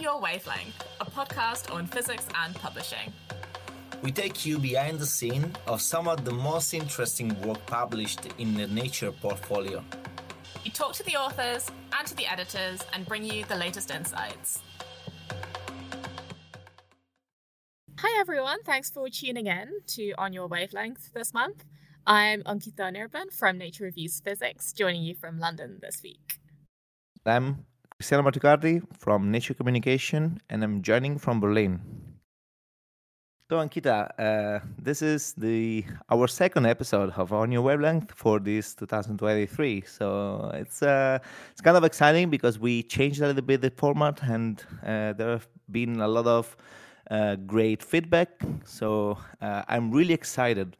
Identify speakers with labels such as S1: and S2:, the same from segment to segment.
S1: On Your Wavelength, a podcast on physics and publishing.
S2: We take you behind the scene of some of the most interesting work published in the Nature portfolio.
S1: We talk to the authors and to the editors and bring you the latest insights. Hi, everyone. Thanks for tuning in to On Your Wavelength this month. I'm Ankita Anirban from Nature Reviews Physics, joining you from London this week.
S2: I'm Cristiano Matricardi from Nature Communication, and I'm joining from Berlin. So, Ankita, uh, this is the our second episode of On Your Wavelength for this 2023. So it's uh, it's kind of exciting because we changed a little bit the format, and uh, there have been a lot of uh, great feedback. So uh, I'm really excited.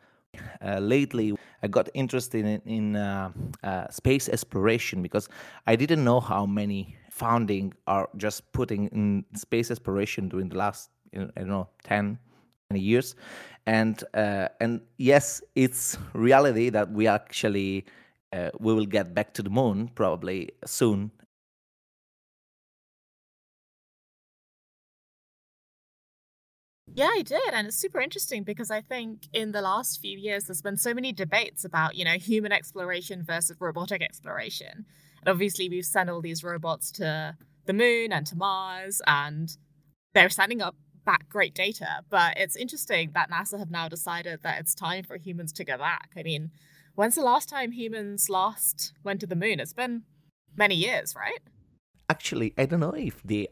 S2: Uh, lately, I got interested in, in space exploration because I didn't know how many founding are just putting in space exploration during the last you know, I don't know 10 years and uh, and yes it's reality that we actually we will get back to the moon probably soon
S1: Yeah, I did. And it's super interesting because I think in the last few years, there's been so many debates about, you know, human exploration versus robotic exploration. And obviously, we've sent all these robots to the moon and to Mars, and they're sending up back great data. But it's interesting that NASA have now decided that it's time for humans to go back. I mean, when's the last time humans last went to the moon? It's been many years, right?
S2: Actually, I don't know if the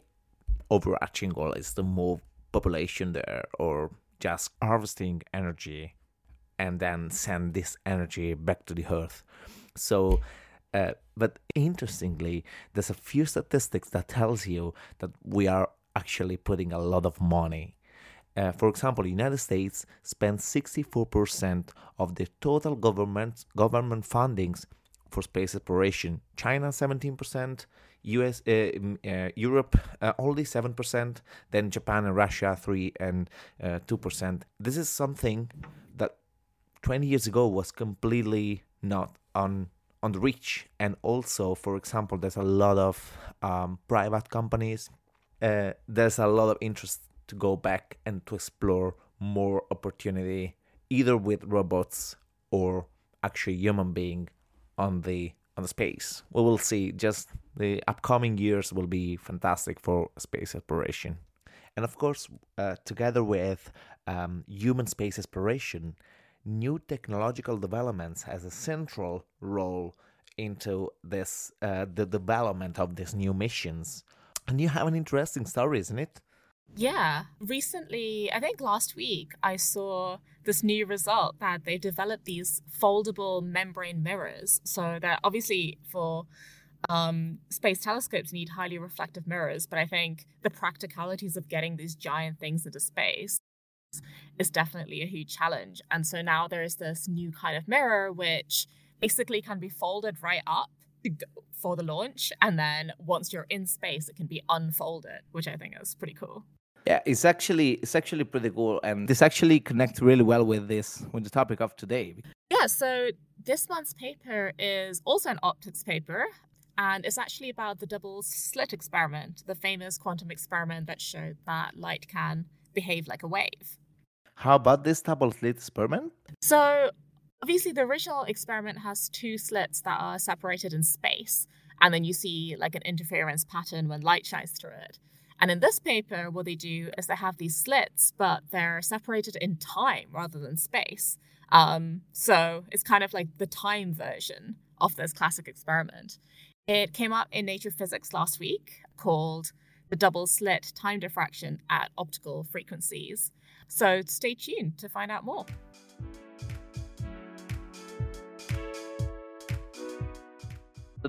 S2: overarching goal is to move population there or just harvesting energy and then send this energy back to the earth so uh, but interestingly there's a few statistics that tells you that we are actually putting a lot of money uh, for example, the United States spends 64% of the total government government fundings for space exploration. China 17%, US, uh, uh, Europe uh, only 7%, then Japan and Russia 3 and 2%. Uh, this is something that 20 years ago was completely not on on the reach. And also, for example, there's a lot of um, private companies. Uh, there's a lot of interest to go back and to explore more opportunity, either with robots or actually human being on the on the space. We will see. Just the upcoming years will be fantastic for space exploration, and of course, uh, together with um, human space exploration, new technological developments has a central role into this uh, the development of these new missions. And you have an interesting story, isn't it?
S1: Yeah. Recently, I think last week, I saw this new result that they've developed these foldable membrane mirrors. So they're obviously for um, space telescopes need highly reflective mirrors, but I think the practicalities of getting these giant things into space is definitely a huge challenge. And so now there is this new kind of mirror which basically can be folded right up for the launch. And then once you're in space, it can be unfolded, which I think is pretty cool.
S2: Yeah, it's actually it's actually pretty cool, and this actually connects really well with this with the topic of today.
S1: Yeah, so this month's paper is also an optics paper, and it's actually about the double slit experiment, the famous quantum experiment that showed that light can behave like a wave.
S2: How about this double slit experiment?
S1: So obviously, the original experiment has two slits that are separated in space, and then you see like an interference pattern when light shines through it. And in this paper, what they do is they have these slits, but they're separated in time rather than space. Um, so it's kind of like the time version of this classic experiment. It came up in Nature Physics last week called the double slit time diffraction at optical frequencies. So stay tuned to find out more.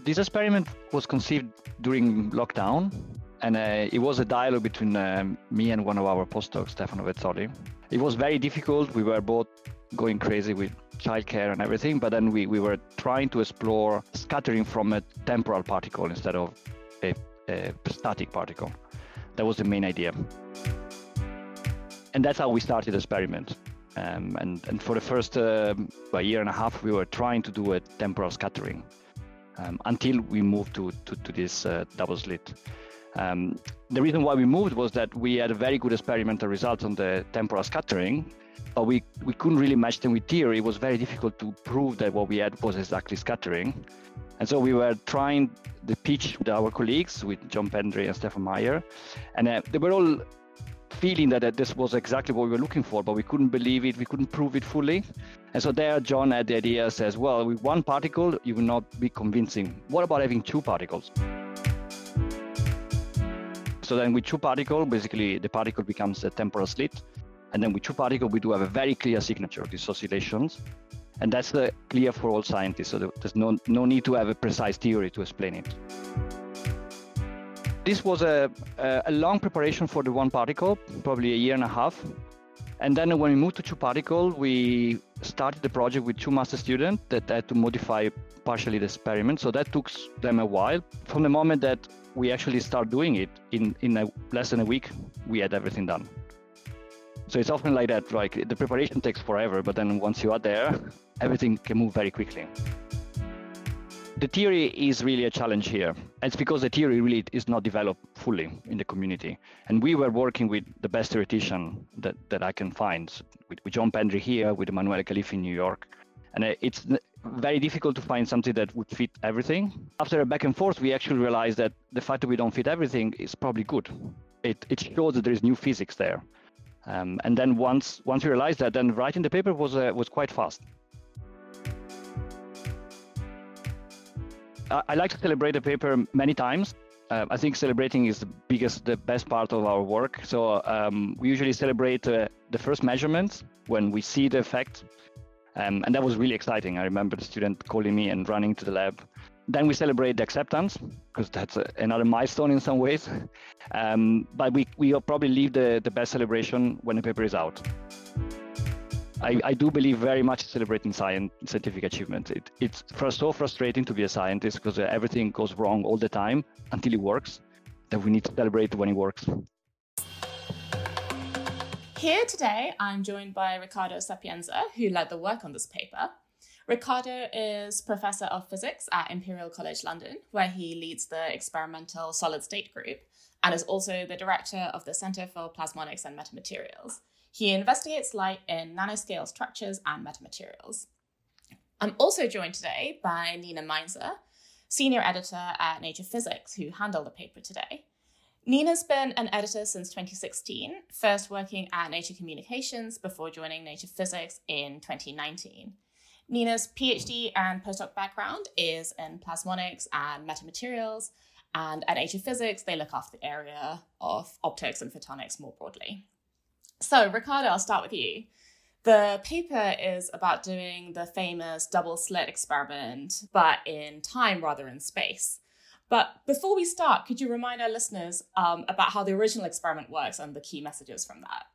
S3: This experiment was conceived during lockdown and uh, it was a dialogue between um, me and one of our postdocs, Stefano Vezzoli. It was very difficult. We were both going crazy with childcare and everything, but then we, we were trying to explore scattering from a temporal particle instead of a, a static particle. That was the main idea. And that's how we started the experiment. Um, and, and for the first uh, year and a half, we were trying to do a temporal scattering um, until we moved to, to, to this uh, double slit. Um, the reason why we moved was that we had a very good experimental result on the temporal scattering, but we, we couldn't really match them with theory. It was very difficult to prove that what we had was exactly scattering. And so we were trying the pitch with our colleagues, with John Pendry and Stefan Maier, and uh, they were all feeling that, that this was exactly what we were looking for, but we couldn't believe it, we couldn't prove it fully. And so there, John had the idea, says, well, with one particle, you will not be convincing. What about having two particles? So then with two particles, basically the particle becomes a temporal slit. And then with two particle, we do have a very clear signature of these oscillations. And that's uh, clear for all scientists. So there's no, no need to have a precise theory to explain it. This was a, a long preparation for the one particle, probably a year and a half. And then when we moved to two particle, we started the project with two master students that had to modify partially the experiment. So that took them a while. From the moment that we actually start doing it, in, in a, less than a week, we had everything done. So it's often like that, like the preparation takes forever, but then once you are there, everything can move very quickly. The theory is really a challenge here. It's because the theory really is not developed fully in the community. And we were working with the best theoretician that, that I can find, with, with John Pendry here, with Emanuele Galiffi in New York. And uh, it's very difficult to find something that would fit everything. After a back and forth, we actually realized that the fact that we don't fit everything is probably good. It, it shows that there is new physics there. Um, and then once once we realized that, then writing the paper was uh, was quite fast. I, I, like to celebrate the paper many times. Uh, I think celebrating is the biggest, the best part of our work. So um, we usually celebrate uh, the first measurements when we see the effect, um, and that was really exciting. I remember the student calling me and running to the lab then we celebrate the acceptance because that's a, another milestone in some ways. Um, but we, we probably leave the, the best celebration when the paper is out. I, I do believe very much celebrating science, scientific achievement. It, it's so frustrating to be a scientist because everything goes wrong all the time until it works that we need to celebrate when it works.
S1: Here today, I'm joined by Riccardo Sapienza, who led the work on this paper. Riccardo is Professor of Physics at Imperial College London, where he leads the experimental solid state group and is also the director of the Center for Plasmonics and Metamaterials. He investigates light in nanoscale structures and metamaterials. I'm also joined today by Nina Meinzer, senior editor at Nature Physics, who handled the paper today. Nina's been an editor since 2016, first working at Nature Communications before joining Nature Physics in 2019. Nina's PhD and postdoc background is in plasmonics and metamaterials, and at Nature Physics, they look after the area of optics and photonics more broadly. So, Riccardo, I'll start with you. The paper is about doing the famous double slit experiment, but in time rather than space. But before we start, could you remind our listeners um, about how the original experiment works and the key messages from that?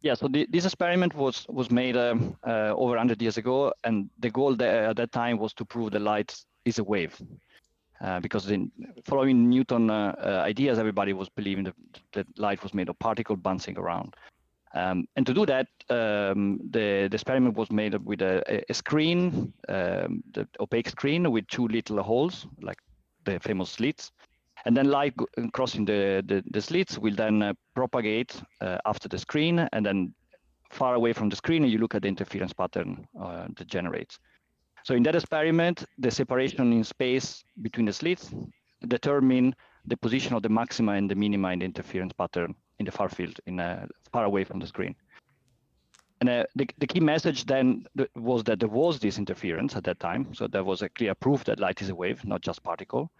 S3: Yeah, so the, this experiment was was made um, uh, over 100 years ago, and the goal there, at that time was to prove the light is a wave. Uh, because in following Newton uh, uh ideas, everybody was believing that, that light was made of particle bouncing around. Um, and to do that, um, the, the, experiment was made up with a, a screen, um, the opaque screen with two little holes, like the famous slits, and then light crossing the, the, the slits will then uh, propagate uh, after the screen, and then far away from the screen, and you look at the interference pattern uh, that generates. So in that experiment, the separation in space between the slits determine the position of the maxima and the minima in the interference pattern in the far field, in uh, far away from the screen. And uh, the, the key message then was that there was this interference at that time. So there was a clear proof that light is a wave, not just particle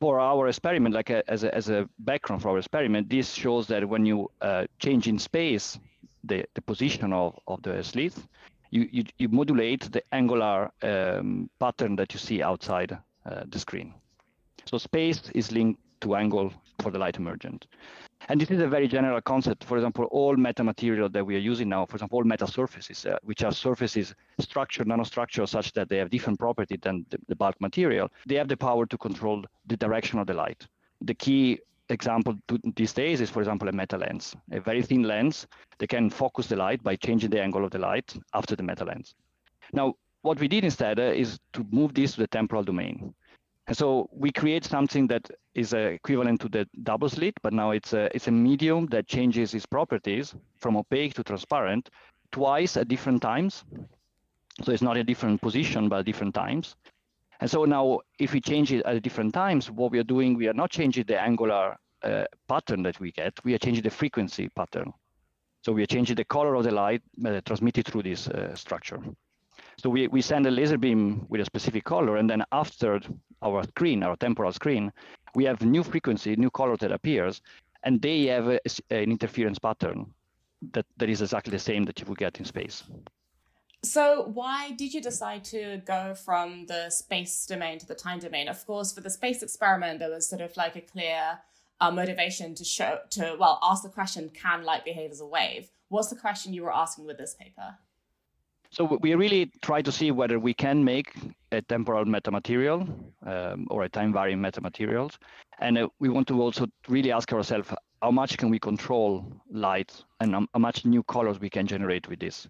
S3: for our experiment, like a, as, a, as a background for our experiment, this shows that when you uh, change in space the, the position of, of the slit, you, you, you modulate the angular um, pattern that you see outside uh, the screen. So space is linked to angle for the light emergent. And this is a very general concept. For example, all metamaterial that we are using now, for example, all meta surfaces, uh, which are surfaces structured, nanostructured such that they have different property than the, the, bulk material, they have the power to control the direction of the light. The key example these days is, for example, a meta lens, a very thin lens that can focus the light by changing the angle of the light after the meta lens. Now, what we did instead uh, is to move this to the temporal domain. And so we create something that is uh, equivalent to the double slit, but now it's a, it's a medium that changes its properties from opaque to transparent twice at different times. So it's not a different position, but different times. And so now if we change it at different times, what we are doing, we are not changing the angular uh, pattern that we get, we are changing the frequency pattern. So we are changing the color of the light uh, transmitted through this uh, structure. So we, we send a laser beam with a specific color, and then after our screen, our temporal screen, we have new frequency, new color that appears, and they have a, an interference pattern that, that is exactly the same that you would get in space.
S1: So, why did you decide to go from the space domain to the time domain? Of course, for the space experiment, there was sort of like a clear uh, motivation to show, to, well, ask the question can light behave as a wave? What's the question you were asking with this paper?
S3: So we really try to see whether we can make a temporal metamaterial um, or a time varying metamaterials. And uh, we want to also really ask ourselves how much can we control light and how much new colors we can generate with this.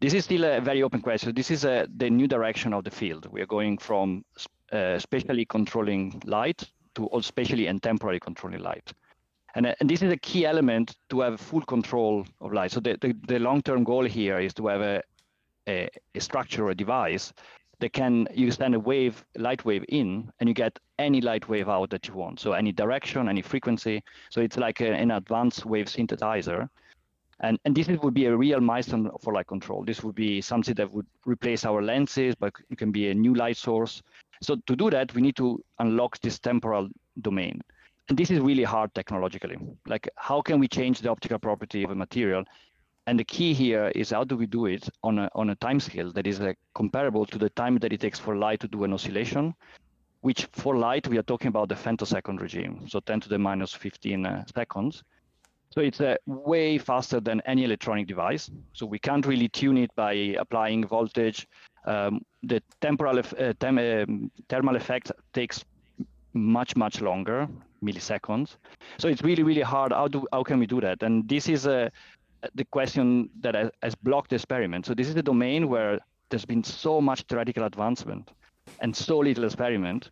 S3: This is still a very open question. This is uh, the new direction of the field. We are going from uh, spatially controlling light to all spatially and temporally controlling light. And, uh, and this is a key element to have full control of light. So the, the, the long-term goal here is to have a, a, a structure or a device that can you send a wave, light wave in, and you get any light wave out that you want. So any direction, any frequency. So it's like a, an advanced wave synthesizer. And, and this would be a real milestone for light control. This would be something that would replace our lenses, but it can be a new light source. So to do that, we need to unlock this temporal domain. And this is really hard technologically. Like, how can we change the optical property of a material and the key here is how do we do it on a, on a time scale that is uh, comparable to the time that it takes for light to do an oscillation, which for light, we are talking about the femtosecond regime, so 10 to the minus 15 uh, seconds. So it's uh, way faster than any electronic device. So we can't really tune it by applying voltage. Um, the temporal uh, tem um, thermal effect takes much, much longer, milliseconds. So it's really, really hard. How do how can we do that? And this is a the question that has, blocked the experiment. So this is the domain where there's been so much theoretical advancement and so little experiment.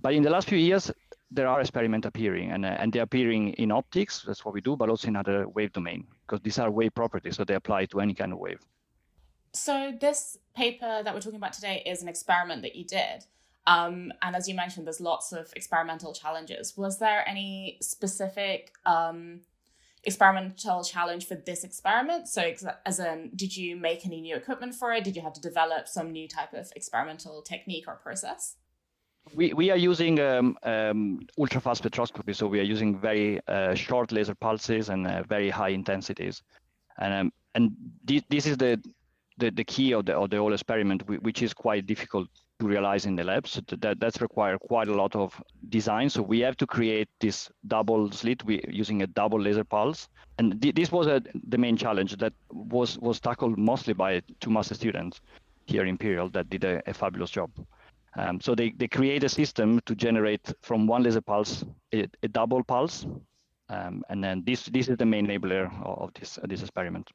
S3: But in the last few years, there are experiments appearing, and, uh, and they're appearing in optics, that's what we do, but also in other wave domain, because these are wave properties, so they apply to any kind of wave.
S1: So this paper that we're talking about today is an experiment that you did. Um, and as you mentioned, there's lots of experimental challenges. Was there any specific um, experimental challenge for this experiment? So, as in, did you make any new equipment for it? Did you have to develop some new type of experimental technique or process?
S3: We, we are using um, um, ultra fast spectroscopy, so we are using very uh, short laser pulses and uh, very high intensities, and um, and this, this is the, the the key of the of the whole experiment, which is quite difficult to realize in the lab. So that that's required quite a lot of design. So we have to create this double slit we using a double laser pulse. And th- this was a, the main challenge that was was tackled mostly by two master students here in Imperial that did a, a fabulous job. Um, so they, they create a system to generate from one laser pulse a, a double pulse. Um, and then this this is the main enabler of, of this uh, this experiment.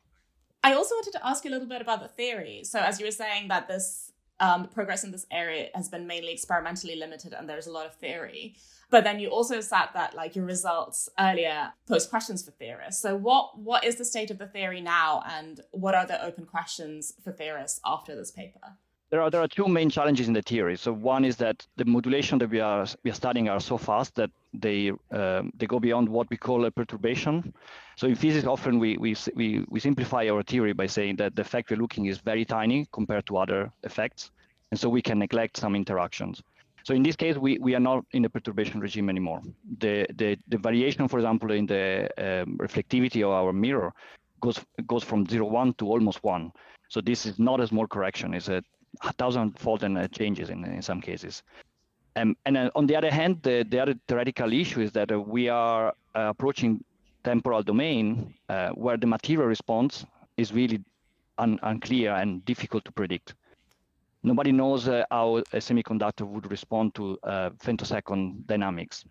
S1: I also wanted to ask you a little bit about the theory. So as you were saying that this um, progress in this area has been mainly experimentally limited and there's a lot of theory. But then you also said that like your results earlier pose questions for theorists. So what what is the state of the theory now and what are the open questions for theorists after this paper?
S3: There are there are two main challenges in the theory. So one is that the modulation that we are we are studying are so fast that they um, they go beyond what we call a perturbation. So in physics, often we, we we we simplify our theory by saying that the effect we're looking is very tiny compared to other effects, and so we can neglect some interactions. So in this case, we, we are not in the perturbation regime anymore. The the, the variation, for example, in the um, reflectivity of our mirror goes goes from zero one to almost one. So this is not a small correction; it's a thousand-fold and uh, changes in in some cases. Um, and uh, on the other hand, the, the other theoretical issue is that uh, we are uh, approaching temporal domain uh, where the material response is really un- unclear and difficult to predict. Nobody knows uh, how a semiconductor would respond to femtosecond dynamics.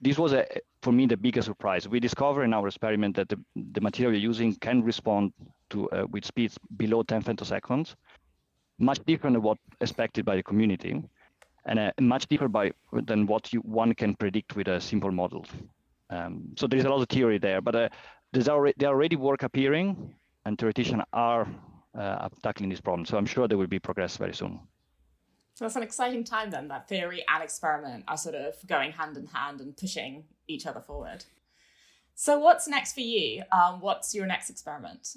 S3: This was, a, for me, the biggest surprise. We discovered in our experiment that the, the material we're using can respond to with speeds below 10 femtoseconds, much different than what expected by the community and uh, much deeper by than what you, one can predict with a simple model. Um, so there is a lot of theory there, but uh, there's already there already work appearing, and theoreticians are uh, tackling this problem. So I'm sure there will be progress very soon.
S1: So it's an exciting time then that theory and experiment are sort of going hand in hand and pushing each other forward. So what's next for you? Um, what's your next experiment?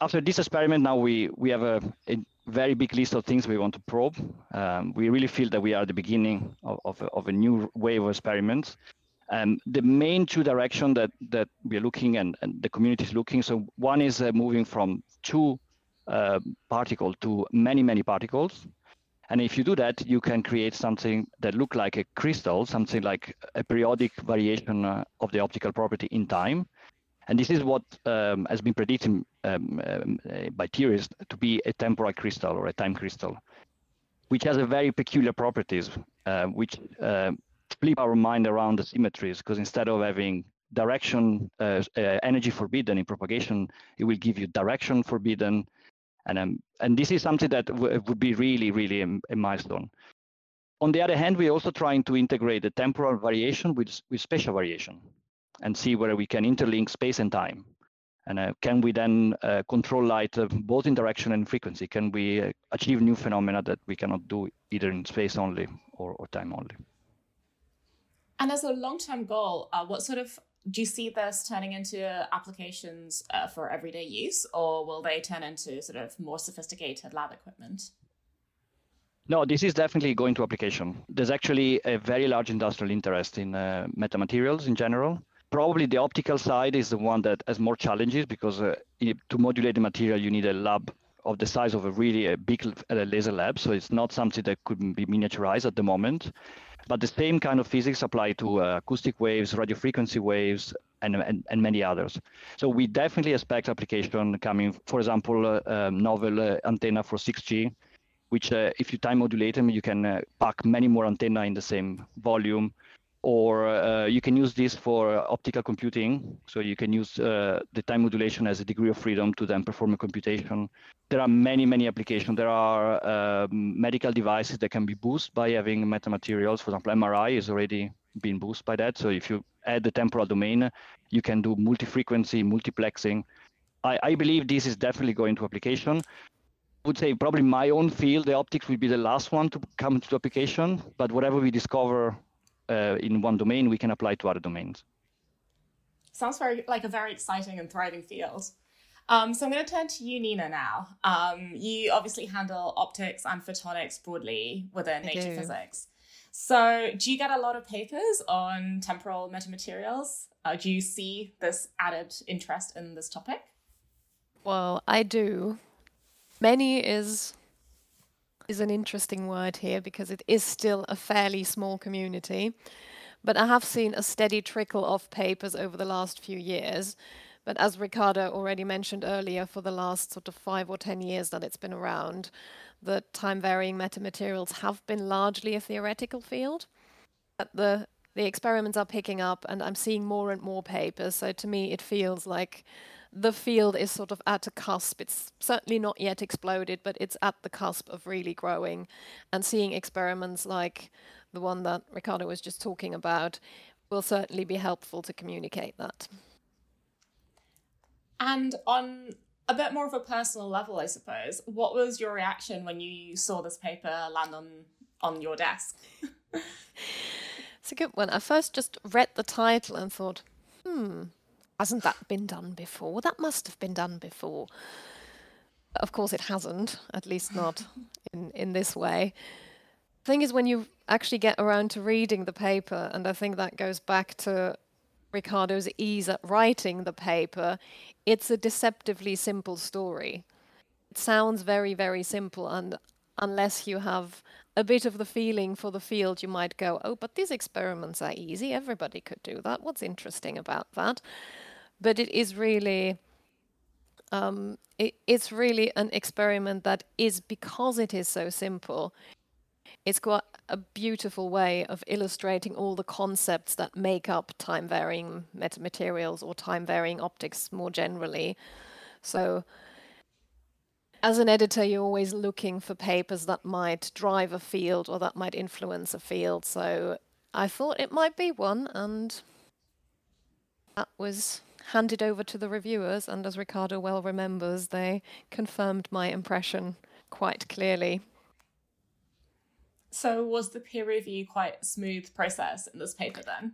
S3: After this experiment, now we we have a, a very big list of things we want to probe. Um, we really feel that we are at the beginning of, of, a, of a new wave of experiments. Um, the main two direction that that we are looking and, and the community is looking. So one is uh, moving from two uh, particle to many many particles, and if you do that, you can create something that look like a crystal, something like a periodic variation uh, of the optical property in time. And this is what um, has been predicted um, um, uh, by theorists to be a temporal crystal or a time crystal, which has a very peculiar properties, uh, which uh, flip our mind around the symmetries, because instead of having direction, uh, uh, energy forbidden in propagation, it will give you direction forbidden, and, um, and this is something that would be really, really a, a, milestone. On the other hand, we're also trying to integrate the temporal variation with, with spatial variation and see whether we can interlink space and time. And uh, can we then uh, control light uh, both in direction and frequency? Can we uh, achieve new phenomena that we cannot do either in space only or, or time only?
S1: And as a long-term goal, uh, what sort of do you see this turning into applications uh, for everyday use, or will they turn into sort of more sophisticated lab equipment?
S3: No, this is definitely going to application. There's actually a very large industrial interest in uh, metamaterials in general. Probably the optical side is the one that has more challenges because uh, to modulate the material, you need a lab of the size of a really a big laser lab. So it's not something that could be miniaturized at the moment. But the same kind of physics apply to uh, acoustic waves, radio frequency waves, and, and, and, many others. So we definitely expect application coming, for example, uh, um, novel uh, antenna for 6G, which uh, if you time modulate them, you can uh, pack many more antenna in the same volume or uh, you can use this for optical computing. So you can use uh, the time modulation as a degree of freedom to then perform a computation. There are many, many applications. There are um, medical devices that can be boosted by having metamaterials. For example, MRI is already been boosted by that. So if you add the temporal domain, you can do multi-frequency, multiplexing. I, I believe this is definitely going to application. I would say probably my own field, the optics will be the last one to come to application. But whatever we discover uh, in one domain, we can apply to other domains.
S1: Sounds very like a very exciting and thriving field. Um, so I'm going to turn to you, Nina, now. Um, you obviously handle optics and photonics broadly within I nature do. physics. So do you get a lot of papers on temporal metamaterials? Uh, do you see this added interest in this topic?
S4: Well, I do. Many is is an interesting word here because it is still a fairly small community. But I have seen a steady trickle of papers over the last few years. But as Riccardo already mentioned earlier, for the last sort of five or ten years that it's been around, the time varying metamaterials have been largely a theoretical field. But the the experiments are picking up and I'm seeing more and more papers. So to me it feels like the field is sort of at a cusp. It's certainly not yet exploded, but it's at the cusp of really growing. And seeing experiments like the one that Riccardo was just talking about will certainly be helpful to communicate that.
S1: And on a bit more of a personal level, I suppose, what was your reaction when you saw this paper land on on your desk?
S4: it's a good one. I first just read the title and thought, hmm, hasn't that been done before? That must have been done before. Of course, it hasn't, at least not in, in this way. The thing is, when you actually get around to reading the paper, and I think that goes back to Riccardo's ease at writing the paper, it's a deceptively simple story. It sounds very, very simple, and unless you have a bit of the feeling for the field, you might go, oh, but these experiments are easy, everybody could do that. What's interesting about that? But it is really um, it, it's really an experiment that is because it is so simple it's got a beautiful way of illustrating all the concepts that make up time varying metamaterials or time varying optics more generally so as an editor, you're always looking for papers that might drive a field or that might influence a field. So I thought it might be one, and that was handed over to the reviewers. And as Riccardo well remembers, they confirmed my impression quite clearly.
S1: So was the peer review quite a smooth process in this paper then?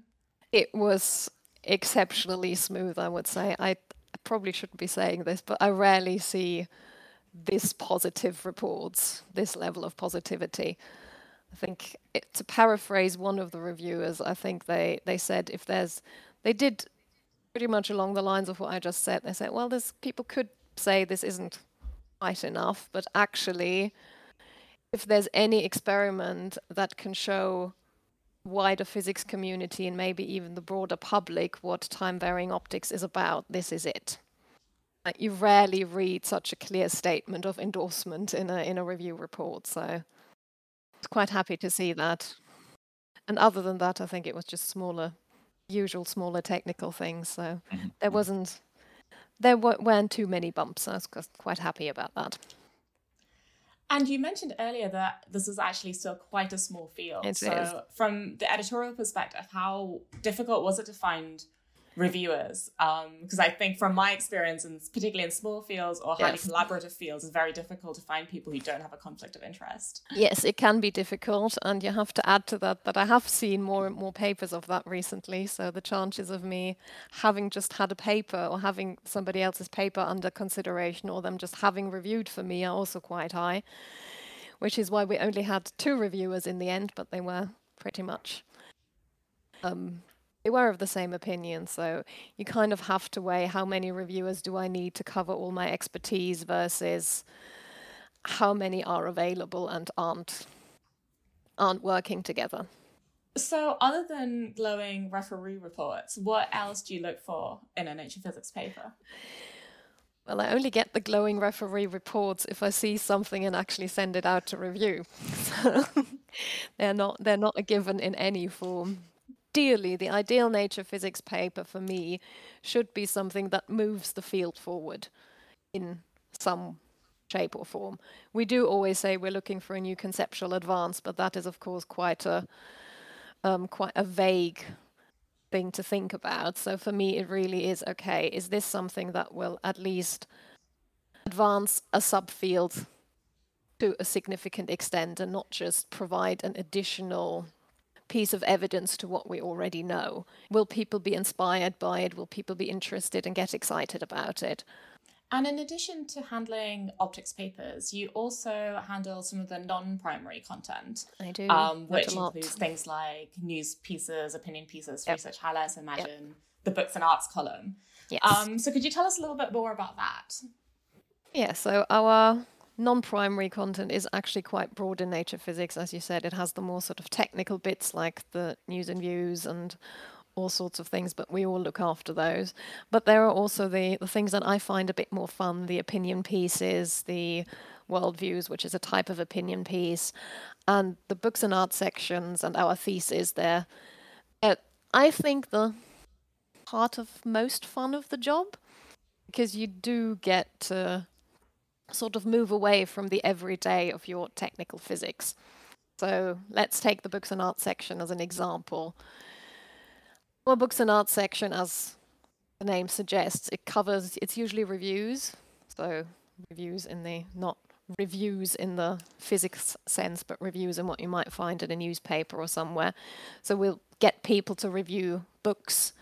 S4: It was exceptionally smooth, I would say. I probably shouldn't be saying this, but I rarely see this positive reports, this level of positivity. I think it, to paraphrase one of the reviewers, I think they, they said if there's, they did pretty much along the lines of what I just said. They said, well, there's people could say this isn't quite enough, but actually, if there's any experiment that can show wider physics community and maybe even the broader public what time varying optics is about, this is it. You rarely read such a clear statement of endorsement in a in a review report. So I was quite happy to see that. And other than that, I think it was just smaller, usual smaller technical things. So mm-hmm. there mm-hmm. wasn't there weren't too many bumps. I was quite happy about that.
S1: And you mentioned earlier that this is actually still quite a small field.
S4: It
S1: so,
S4: is.
S1: from the editorial perspective, how difficult was it to find reviewers because um, I think from my experience, and particularly in small fields or highly yes. collaborative fields, it's very difficult to find people who don't have a conflict of interest.
S4: Yes, it can be difficult, and you have to add to that that I have seen more and more papers of that recently. So the chances of me having just had a paper or having somebody else's paper under consideration or them just having reviewed for me are also quite high, which is why we only had two reviewers in the end, but they were pretty much um, they were of the same opinion. So you kind of have to weigh how many reviewers do I need to cover all my expertise versus how many are available and aren't aren't working together.
S1: So, other than glowing referee reports, what else do you look for in a nature physics paper?
S4: Well, I only get the glowing referee reports if I see something and actually send it out to review. they're not they're not a given in any form ideally, the ideal nature physics paper for me should be something that moves the field forward in some shape or form. We do always say we're looking for a new conceptual advance, but that is, of course, quite a um, quite a vague thing to think about. So for me, it really is okay. Is this something that will at least advance a subfield to a significant extent and not just provide an additional piece of evidence to what we already know. Will people be inspired by it? Will people be interested and get excited about it?
S1: And in addition to handling optics papers, you also handle some of the non-primary content.
S4: I do,
S1: um, which includes things like news pieces, opinion pieces, yep. research highlights, imagine yep. the books and arts column.
S4: Yes.
S1: Um, so could you tell us a little bit more about that?
S4: Yeah. So our non-primary content is actually quite broad in nature physics as you said. It has the more sort of technical bits like the news and views and all sorts of things but we all look after those. But there are also the the things that i find a bit more fun the opinion pieces the worldviews which is a type of opinion piece and the books and art sections and our thesis there. Uh, i think the part of most fun of the job because you do get to sort of move away from the everyday of your technical physics. So let's take the books and art section as an example. Well, books and art section, as the name suggests, it covers, it's usually reviews. So reviews in the, not reviews in the physics sense, but reviews in what you might find in a newspaper or somewhere. So we'll get people to review books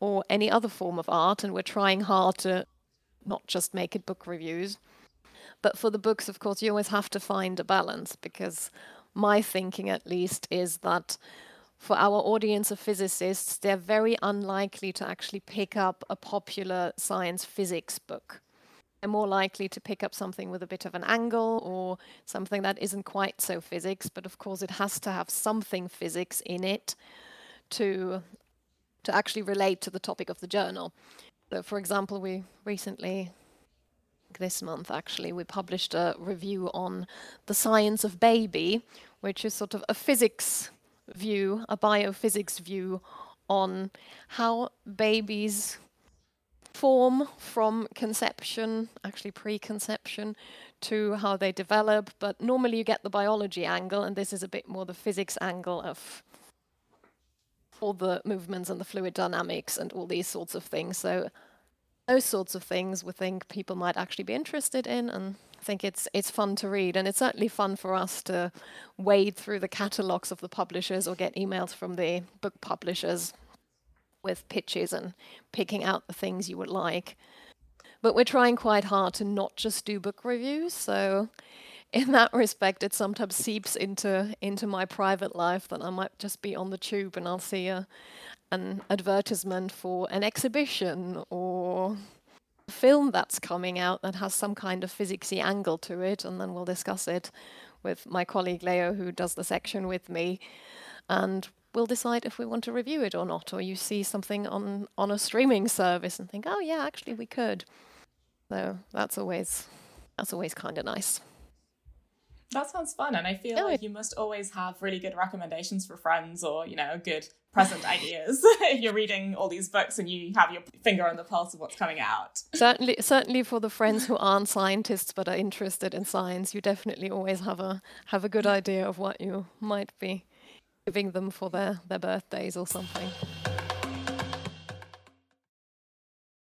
S4: or any other form of art, and we're trying hard to not just make it book reviews. But for the books, of course, you always have to find a balance because my thinking, at least, is that for our audience of physicists, they're very unlikely to actually pick up a popular science physics book. They're more likely to pick up something with a bit of an angle or something that isn't quite so physics, but of course, it has to have something physics in it to to actually relate to the topic of the journal. So, for example, we recently this month actually we published a review on the science of baby which is sort of a physics view a biophysics view on how babies form from conception actually preconception to how they develop, but normally you get the biology angle, and this is a bit more the physics angle of all the movements and the fluid dynamics and all these sorts of things. So those sorts of things we think people might actually be interested in and I think it's it's fun to read and it's certainly fun for us to wade through the catalogs of the publishers or get emails from the book publishers with pitches and picking out the things you would like. But we're trying quite hard to not just do book reviews, so in that respect, it sometimes seeps into into my private life that I might just be on the tube and I'll see a, an advertisement for an exhibition or a film that's coming out that has some kind of physicsy angle to it, and then we'll discuss it with my colleague Leo, who does the section with me, and we'll decide if we want to review it or not. Or you see something on on a streaming service and think, oh yeah, actually we could. So that's always that's always kind of nice.
S5: That sounds fun, and I feel oh, like you must always have really good recommendations for friends, or you know, good present ideas if you're reading all these books and you have your finger on the pulse of what's coming out.
S4: Certainly, certainly for the friends who aren't scientists but are interested in science, you definitely always have a have a good idea of what you might be giving them for their their birthdays or something.